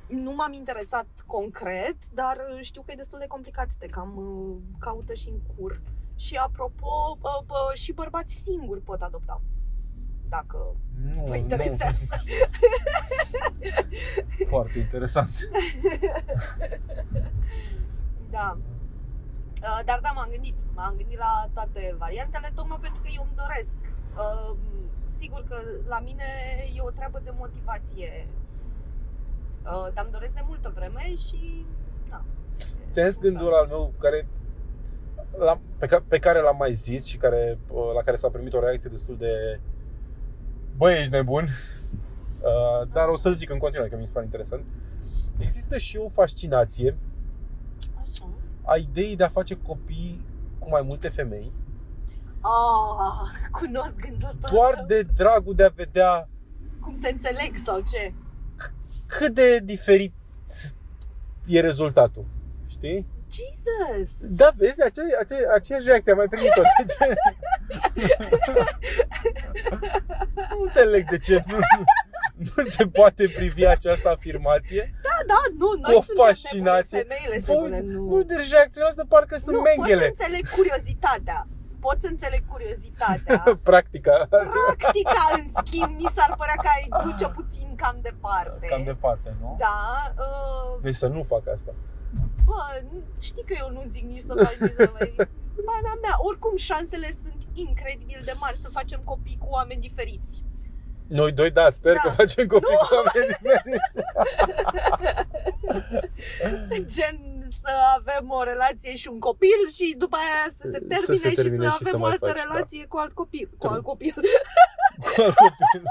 Nu m-am interesat concret, dar știu că e destul de complicat, te cam uh, caută și în cur. Și apropo, uh, uh, și bărbați singuri pot adopta. Dacă Nu, vă nu, interesează. [LAUGHS] foarte interesant. [LAUGHS] Da. Uh, Dar da, m-am gândit. M-am gândit la toate variantele, tocmai pentru că eu îmi doresc. Uh, Sigur că la mine e o treabă de motivație. Uh, Dar îmi doresc de multă vreme și... Da. Ți-am zis gândul al meu care, la, pe, ca, pe care l-am mai zis și care, uh, la care s-a primit o reacție destul de Bă, ești nebun uh, Dar o să-l zic în continuare că mi se pare interesant Există și o fascinație Așa. a ideii de a face copii cu mai multe femei Ah, cunosc gândul ăsta. Doar de dragul de a vedea Cum se înțeleg sau ce? Cât de diferit e rezultatul Știi? Jesus! Da, vezi, acea, acea, aceeași reacție am mai primit-o. Deci... nu înțeleg de ce nu, nu se poate privi această afirmație. Da, da, nu, noi o suntem fascinație. nebune, Femeile sunt bune, nu. nu deci reacționează de parcă sunt nu, pot să menghele. înțeleg curiozitatea. Pot să înțeleg curiozitatea. [LAUGHS] Practica. Practica, în schimb, mi s-ar părea că ai duce puțin cam departe. Cam departe, nu? Da, uh, Deci să nu fac asta. bă, știi că eu nu zic nici să faci, nici să faci. Pana mea, oricum șansele sunt incredibil de mari să facem copii cu oameni diferiți. Noi doi, da, sper Da. că facem copii cu oameni diferiți. [LAUGHS] Gen să avem o relație și un copil și după aia să se Să termine, se termine și și să să avem mai o altă faci, da. relație cu alt copil. Cu True. alt copil. [LAUGHS] Al copilului.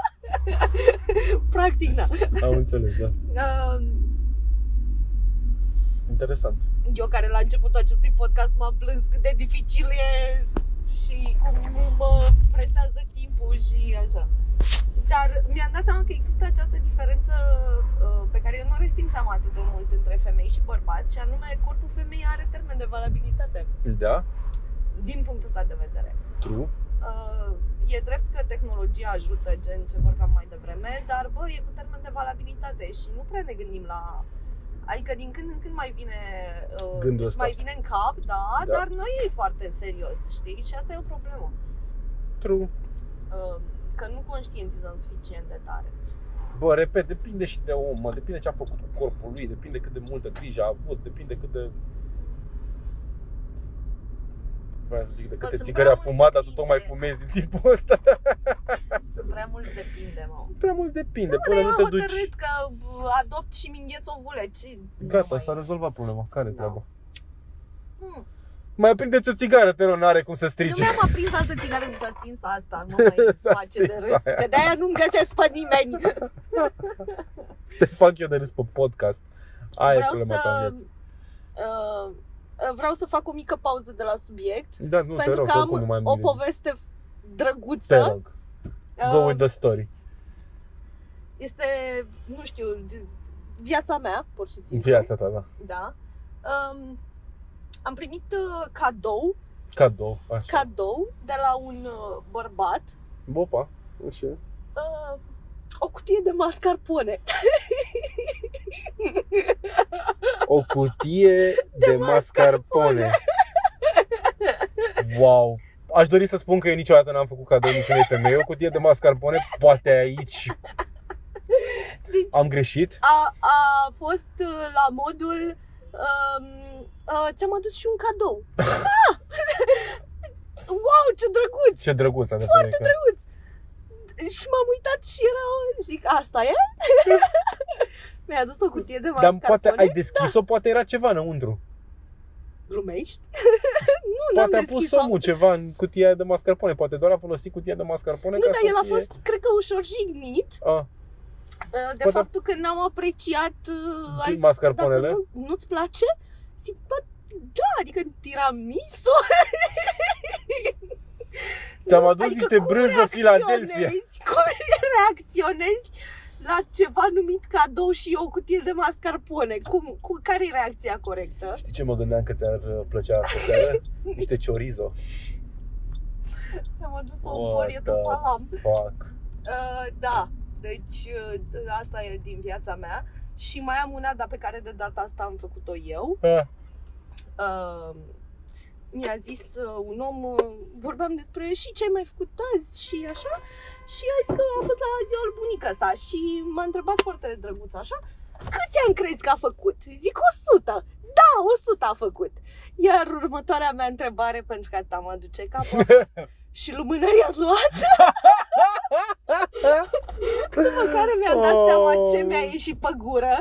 [LAUGHS] Practic, da. Am înțeles, da. Uh, Interesant. eu care la începutul acestui podcast m-am plâns cât de dificil e și cum mă presează timpul și așa. Dar mi-am dat seama că există această diferență uh, pe care eu nu o resimțeam atât de mult între femei și bărbați și anume corpul femeii are termen de valabilitate Da? din punctul ăsta de vedere. True. Uh, e drept că tehnologia ajută, gen ce vorbeam mai devreme, dar bă, e cu termen de valabilitate și nu prea ne gândim la... Adică din când în când mai vine, uh, Gândul ăsta. mai vine în cap, da, Da. dar nu e foarte în serios, știi? Și asta e o problemă. True. Uh, că nu conștientizăm suficient de tare. Bă, repet, depinde și de om, mă, depinde ce a făcut cu corpul lui, depinde cât de multă grijă a avut, depinde cât de... Vreau să zic de Bă, câte sunt țigări a prea fumat, dar tu multe tocmai depinde. fumezi în timpul ăsta. [LAUGHS] Sunt prea mult depinde, mă. Prea mult depinde, Nu, până dar nu eu te am duci... hotărât că uh, adopt și mi îngheț ovule. Ce? Gata, Nu s-a mai- rezolvat problema. Care Da. treaba? Hmm. Mai aprindeți o țigară, te rog, n-are cum să Nu strice. mi-am aprins altă țigară, mi s-a stins asta, nu [LAUGHS] mai S-a face de stins râs, aia. că de-aia nu-mi găsesc pe nimeni. [LAUGHS] Te fac eu de râs pe podcast. Aia e Vreau problema ta să- în viață. Uh, vreau să fac o mică pauză de la subiect, Da, nu, te pentru rog, că oricum nu am mai am o nimic de zis. poveste Te drăguță. rog, go Uh, with the story. Este, nu știu, de- viața mea, pur și simplu. Viața ta, da. Da. Um, am primit uh, cadou, Cadou, așa. cadou de la un uh, bărbat Bopa, așa. uh, o cutie de mascarpone. O cutie [LAUGHS] de mascarpone. Wow. Aș dori să spun că eu niciodată n-am făcut cadou niciunei femei. O cutie de mascarpone, poate aici Deci am greșit. a, a fost uh, la modul um, uh, ți-am adus și un cadou. [LAUGHS] Ah! wow, ce drăguț! Ce drăguț adevărat. Foarte drăguț! Și m-am uitat și era, zic, asta e? [LAUGHS] Mi-a adus o cutie de Dar mascarpone. poate ai deschis-o, poate era ceva înăuntru. Glumești? [LAUGHS] nu, n-am Poate a pus deschis-o. omul ceva în cutia aia de mascarpone. Poate doar a folosit cutia de mascarpone Nu, ca dar să el a fie... fost, cred că, ușor jignit A, uh, de Poate- faptul că n-am apreciat uh, ai zis, Mascarponele? Dacă nu, nu-ți place? Zic, bă, da, adică tiramisu. [LAUGHS] ți-am adus Adică niște cum brânză Philadelphia. reacționezi? [LAUGHS] Cum reacționezi la ceva numit cadou și o cutie de mascarpone? Cum, cu, care e reacția corectă? Știi ce mă gândeam că ți-ar uh, plăcea asta seară? [LAUGHS] Niște chorizo. Ți-am adus o What folie de the salam. Fuck. Uh, da, deci uh, asta e din viața mea. Și mai am una, dar pe care de data asta am făcut-o eu. Ah, Uh, mi-a zis uh, un om, uh, vorbeam despre și ce ai mai făcut azi și așa. Și a zis că a fost la ziua lui bunica sa și m-a întrebat foarte drăguț așa. Câți ani crezi că a făcut? Zic 100. Da, 100 a făcut. Iar următoarea mea întrebare, pentru că atâta mă duce capul, a fost, [LAUGHS] și lumânării ați luat? [LAUGHS] După care mi-am dat Oh. seama ce mi-a ieșit pe gură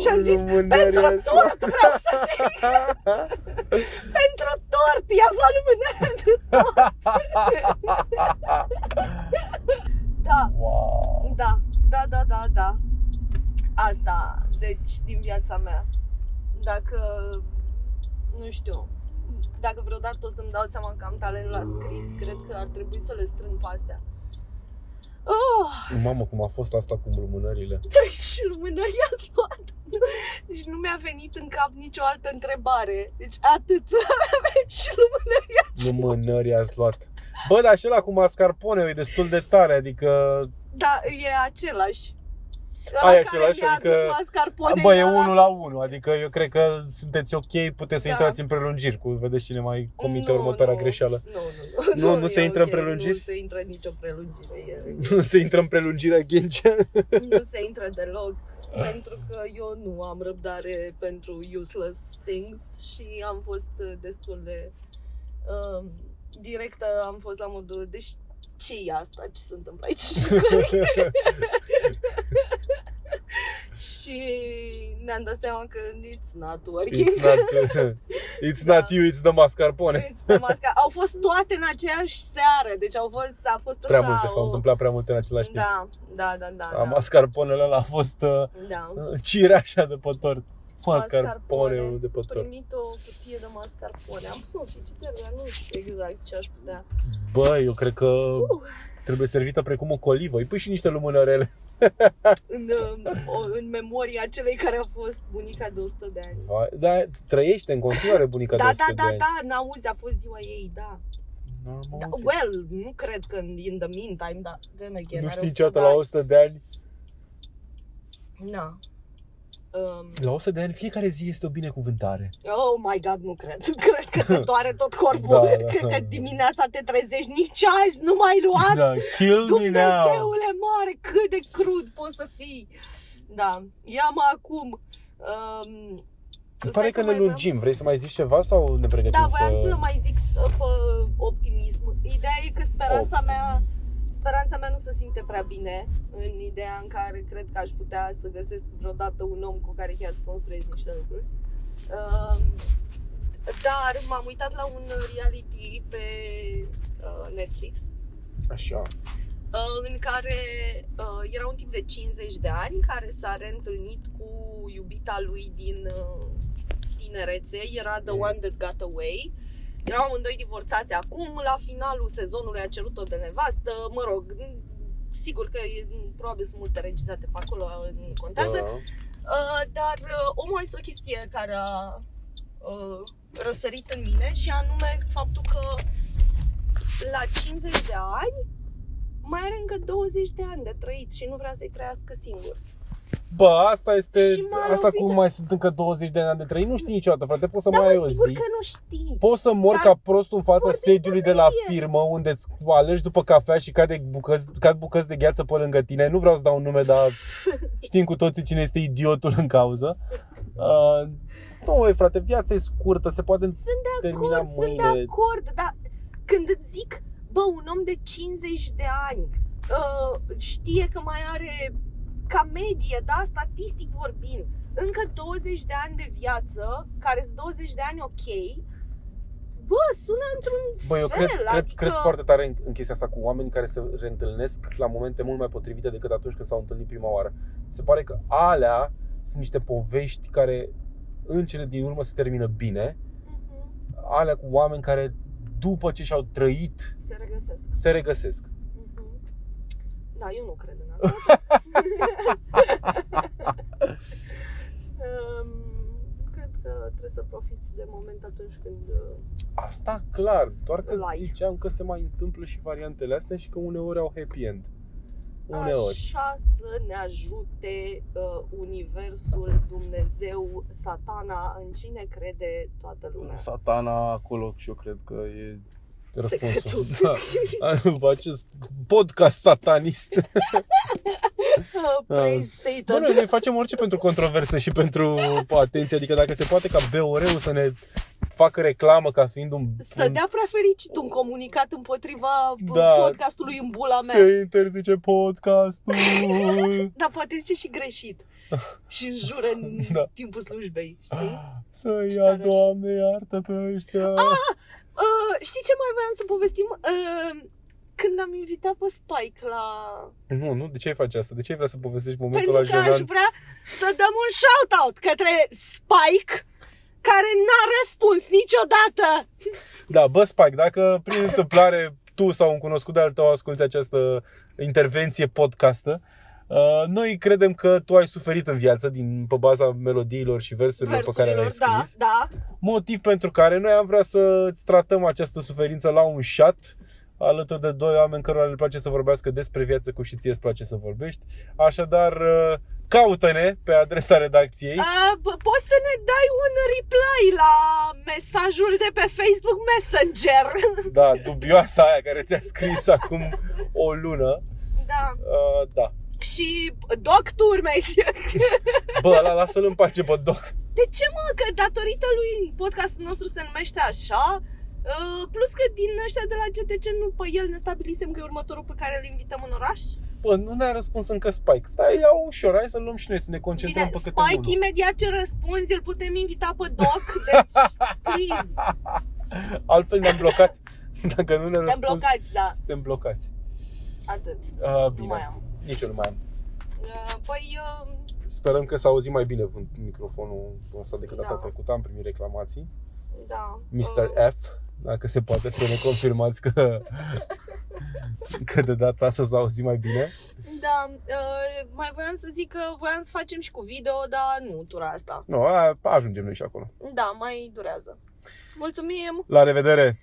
și am zis, Lumânări pentru ați tort vreau să zic, [LAUGHS] pentru tort, i-ați luat lumânărea pentru tort. Da, Wow. da, da, da, da, da. Asta, deci, din viața mea. Dacă, nu știu, dacă vreodată o să-mi dau seama că am talent la scris, cred că ar trebui să le strâng pe astea. Oh, Mamă, cum a fost asta cu lumânările. deci [LAUGHS] lumânări ați luat. Deci nu mi-a venit în cap nicio altă întrebare. Deci atât. [LAUGHS] și lumânări ați Lumânări ați luat. Bă, dar și ăla cu mascarpone e destul de tare, adică... Da, e același. Ai Ăla același, care mi-a adică- adus mascarpone Bă, e ăla- unul la unul, adică eu cred că sunteți ok, puteți să Da. intrați în prelungiri, cu vedeți cine mai comite Nu, următoarea nu. greșeală. Nu, nu, nu. Nu, nu se e intră în ok, prelungiri? Nu se intră în nicio prelungire. E, Nu se intră în prelungirea Ghencea. nu se intră deloc. Pentru că eu nu am răbdare pentru useless things și am fost uh, destul de um, directă, am fost la modul, deci ce e asta, ce se întâmplă aici? [LAUGHS] [LAUGHS] și și ne-am dat seama că it's not working. It's not, [LAUGHS] it's not Da. you, it's the mascarpone. It's the masca- au fost toate în aceeași seară, deci au fost, a fost Prea așa multe, s-au o- întâmplat prea multe în același timp. Da, da, da, da. Da, da. mascarponele ăla a fost uh, da. cireașa de pe tort. Mascarpone. Mascarpone de pe tort. primit o cutie de mascarpone. Am pus o frigider, dar nu știu exact ce aș putea. Bă, eu cred că Uh. trebuie servită precum o colivă. Îi pui și niște lumânărele. [LAUGHS] În, uh, o- în memoria celei care a fost bunica de 100 de ani. Vai, Da, trăiește în continuare bunica de Da, 100 da, de da, ani. da, n-auzi, a fost ziua ei, da. N-am da auzit. well, nu cred că in the meantime, da, then again, nu are știi 100 niciodată de la ani. 100 de ani. Na. Um, La 100 de ani fiecare zi este o binecuvântare. oh my god, nu cred. [LAUGHS] Cred că te doare tot corpul. Da, da. Cred că dimineața te trezești, nici azi nu mai luat. Da, kill me now. Dumnezeule mare, cât de crud poți să fii. Da, ia-mă acum. Um, Îmi pare că ne lungim. Vrei să mai zici ceva sau ne pregătim Da, voiam să... să mai zic uh, pe optimism. Ideea e că speranța mea, speranța mea nu se simte prea bine în ideea în care cred că aș putea să găsesc vreodată un om cu care chiar să construiesc niște lucruri. Um, dar m-am uitat la un reality pe uh, Netflix Așa. uh, în care uh, era un tip de 50 de ani care s-a reîntâlnit cu iubita lui din uh, tinerețe, era The Mm. One That Got Away. Erau amândoi divorțați acum, la finalul sezonului a cerut-o de nevastă, mă rog, m, sigur că e, m, probabil sunt multe regizate pe acolo, nu contează, Da. Uh, dar uh, omul a zis o chestie care a uh, răsărit în mine și anume faptul că la 50 de ani mai are încă 20 de ani de trăit și nu vrea să-i trăiască singur. Bă, asta este... Și m-a Asta lovit. cum mai sunt încă 20 de ani de trăit, nu știi niciodată, frate. Poți să Dar mai ai mă, o sigur zi. că nu știi. Poți să mor Dar ca prostul în fața foarte sediului de la bună firmă unde îți alegi după cafea și cade bucăți, cad bucăți de gheață pe lângă tine. Nu vreau să dau un nume, dar [LAUGHS] știm cu toții cine este idiotul în cauză. Uh, nu, e, frate, viața e scurtă, se poate Sunt de termina acord, sunt de mâine. acord, dar când îți zic, bă, un om de 50 de ani uh, știe că mai are, ca medie, da, statistic vorbind, încă 20 de ani de viață, care sunt 20 de ani ok, bă, sună într-un Bă, eu fel, cred, cred, adică... cred foarte tare în, în chestia asta cu oameni care se reîntâlnesc la momente mult mai potrivite decât atunci când s-au întâlnit prima oară. Se pare că alea sunt niște povești care în cele din urmă se termină bine. Mhm, Alea cu oameni care după ce și-au trăit Se regăsesc. se regăsesc. Mhm. Da, eu nu cred în asta. um, [LAUGHS] cred că trebuie să profiți de moment atunci când uh, Asta clar, doar că Like. ziceam că se mai întâmplă și variantele astea și că uneori au happy end. Uneori. Așa să ne ajute uh, Universul, Dumnezeu, Satana, în cine crede toată lumea. Satana acolo și eu cred că e răspunsul. Secretul. Da. După acest podcast satanist. [LAUGHS] Uh, praise Bă, Satan. noi ne facem orice pentru controverse și pentru atenție, adică dacă se poate ca BOR-ul să ne facă reclamă ca fiind un... Să un dea prea fericit un comunicat împotriva uh, Da. podcastului în bula mea. se interzice podcastul. [LAUGHS] Dar poate zice și greșit. [LAUGHS] și înjură în Da. timpul slujbei, știi? Să Și ia, tare. Doamne, iartă pe ăștia. Uh, știi ce mai voiam să povestim? Uh, când am invitat pe Spike la... Nu, nu, de ce ai face asta? De ce ai vrea să povestești momentul Pentru ăla că aș jenant? vrea să dăm un shout-out către Spike care n-a răspuns niciodată. Da, bă, Spike, dacă prin întâmplare tu sau un cunoscut de al tău asculti această intervenție podcastă, uh, noi credem că tu ai suferit în viață din pe baza melodiilor și versurilor pe care le-ai Versurilor, da, scris. da. Motiv pentru care noi am vrea să îți tratăm această suferință la un shot alături de doi oameni cărora le place să vorbească despre viață cum și ție îți place să vorbești. Așadar, uh, caută-ne pe adresa redacției. Uh, b- poți să ne dai un reply la mesajul de pe Facebook Messenger. Da, dubioasa aia care ți-a scris acum o lună. da. Uh, da. Și Doc Turmes. Bă, ăla lasă-l în pace, bă, doc. De ce mă? Că datorită lui podcastul nostru se numește așa uh, Plus că din ăștia de la GTC nu pe el ne stabilisem că e următorul pe care îl invităm în oraș Bă, nu ne-a răspuns încă Spike. Stai, ia ușor, hai să luăm și noi, să ne concentrăm Bine, pe câte Spike, unul. imediat ce răspunzi, îl putem invita pe Doc, [LAUGHS] deci, please, Altfel ne-am blocat. Dacă nu ne suntem răspuns, blocați, da, suntem blocați. atât. Uh, Nu bine, mai am. Nici eu nu mai am. Uh, Păi, uh, Sperăm că s-a auzit mai bine cu microfonul ăsta decât data Da. trecută. Am primit reclamații. da. Mr. uh, F, dacă se poate să ne confirmați că, [LAUGHS] că de data asta s-a auzit mai bine. Da, uh, mai voiam să zic că voiam să facem și cu video, dar nu tura asta. Nu, a, ajungem noi și acolo. Da, mai durează. Mulțumim! La revedere!